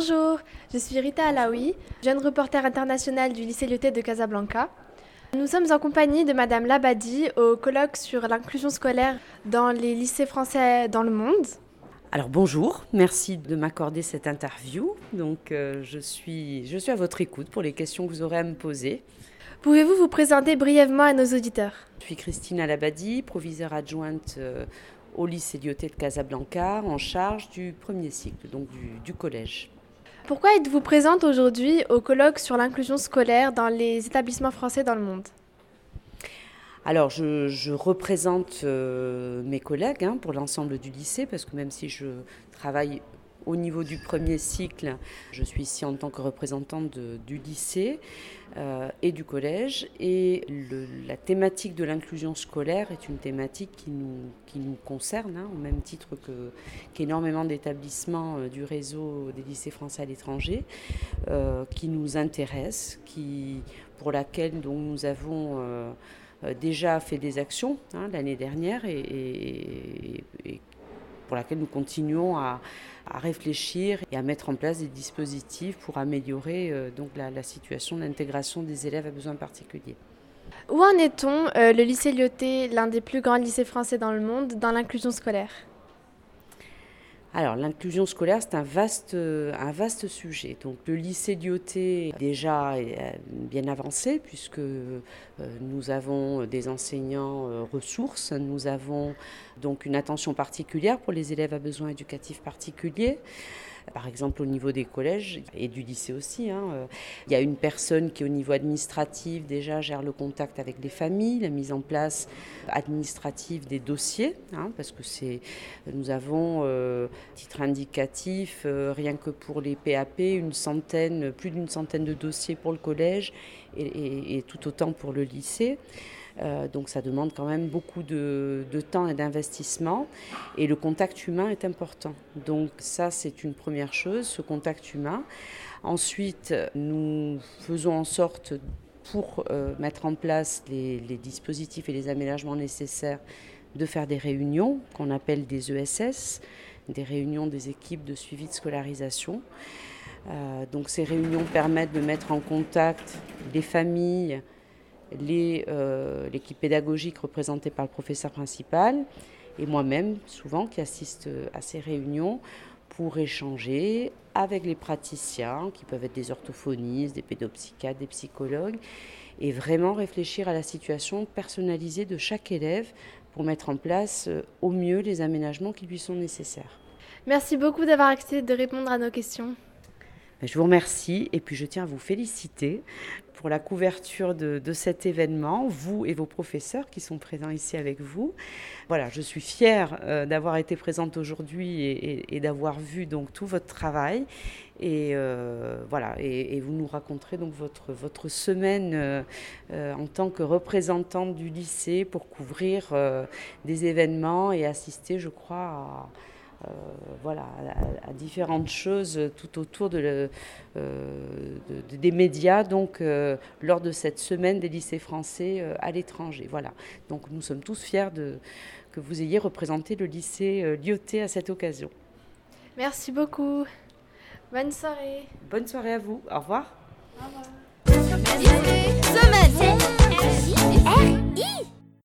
Bonjour, je suis Rita Alaoui, jeune reporter international du lycée Lyoté de Casablanca. Nous sommes en compagnie de Madame Labadi au colloque sur l'inclusion scolaire dans les lycées français dans le monde. Alors bonjour, merci de m'accorder cette interview. Donc euh, je, suis, je suis à votre écoute pour les questions que vous aurez à me poser. Pouvez-vous vous présenter brièvement à nos auditeurs? Je suis Christine Alabadi, proviseure adjointe euh, au lycée Lyoté de Casablanca, en charge du premier cycle, donc du, collège. Pourquoi êtes-vous présente aujourd'hui au colloque sur l'inclusion scolaire dans les établissements français dans le monde? Alors, je, représente euh, mes collègues hein, pour l'ensemble du lycée, parce que même si je travaille au niveau du premier cycle, je suis ici en tant que représentante du lycée euh, et du collège. Et la thématique de l'inclusion scolaire est une thématique qui nous, qui nous concerne, hein, au même titre qu'énormément d'établissements euh, du réseau des lycées français à l'étranger, euh, qui nous intéresse, qui, pour laquelle donc, nous avons déjà fait des actions hein, l'année dernière et, pour laquelle nous continuons à, réfléchir et à mettre en place des dispositifs pour améliorer euh, donc la, situation d'intégration des élèves à besoins particuliers. Où en est-on, euh, le lycée Lyoté, l'un des plus grands lycées français dans le monde, dans l'inclusion scolaire? Alors, l'inclusion scolaire, c'est un vaste, vaste sujet. Donc, le lycée Lyoté est déjà euh, bien avancé, puisque euh, nous avons des enseignants euh, ressources, nous avons donc une attention particulière pour les élèves à besoins éducatifs particuliers par exemple au niveau des collèges et du lycée aussi. Hein, euh, il y a une personne qui au niveau administratif déjà gère le contact avec les familles, la mise en place administrative des dossiers, hein, parce que c'est, nous avons, euh, titre indicatif, euh, rien que pour les PAP, une centaine, plus d'une centaine de dossiers pour le collège et tout autant pour le lycée. Euh, donc ça demande quand même beaucoup de, temps et d'investissement. Et le contact humain est important. Donc ça, c'est une première chose, ce contact humain. Ensuite, nous faisons en sorte pour euh, mettre en place les, dispositifs et les aménagements nécessaires de faire des réunions qu'on appelle des ESS, des réunions des équipes de suivi de scolarisation. Euh, donc ces réunions permettent de mettre en contact les familles, euh, l'équipe pédagogique représentée par le professeur principal et moi-même, souvent, qui assiste à ces réunions pour échanger avec les praticiens, qui peuvent être des orthophonistes, des pédopsychiatres, des psychologues, et vraiment réfléchir à la situation personnalisée de chaque élève pour mettre en place euh, au mieux les aménagements qui lui sont nécessaires. Merci beaucoup d'avoir accepté de répondre à nos questions. Ben, je vous remercie et puis je tiens à vous féliciter pour la couverture de, cet événement, vous et vos professeurs qui sont présents ici avec vous. Voilà, je suis fière euh, d'avoir été présente aujourd'hui et, d'avoir vu donc tout votre travail. Et euh, voilà, et, vous nous raconterez donc votre, votre semaine euh, en tant que représentante du lycée pour couvrir des événements et assister, je crois, à voilà, à, différentes choses tout autour de, euh, des médias, donc euh, lors de cette semaine des lycées français à l'étranger. Voilà. Donc nous sommes tous fiers de, que vous ayez représenté le lycée Lyoté à cette occasion. Merci beaucoup. Bonne soirée. Bonne soirée à vous. Au revoir. Au revoir. Semaine.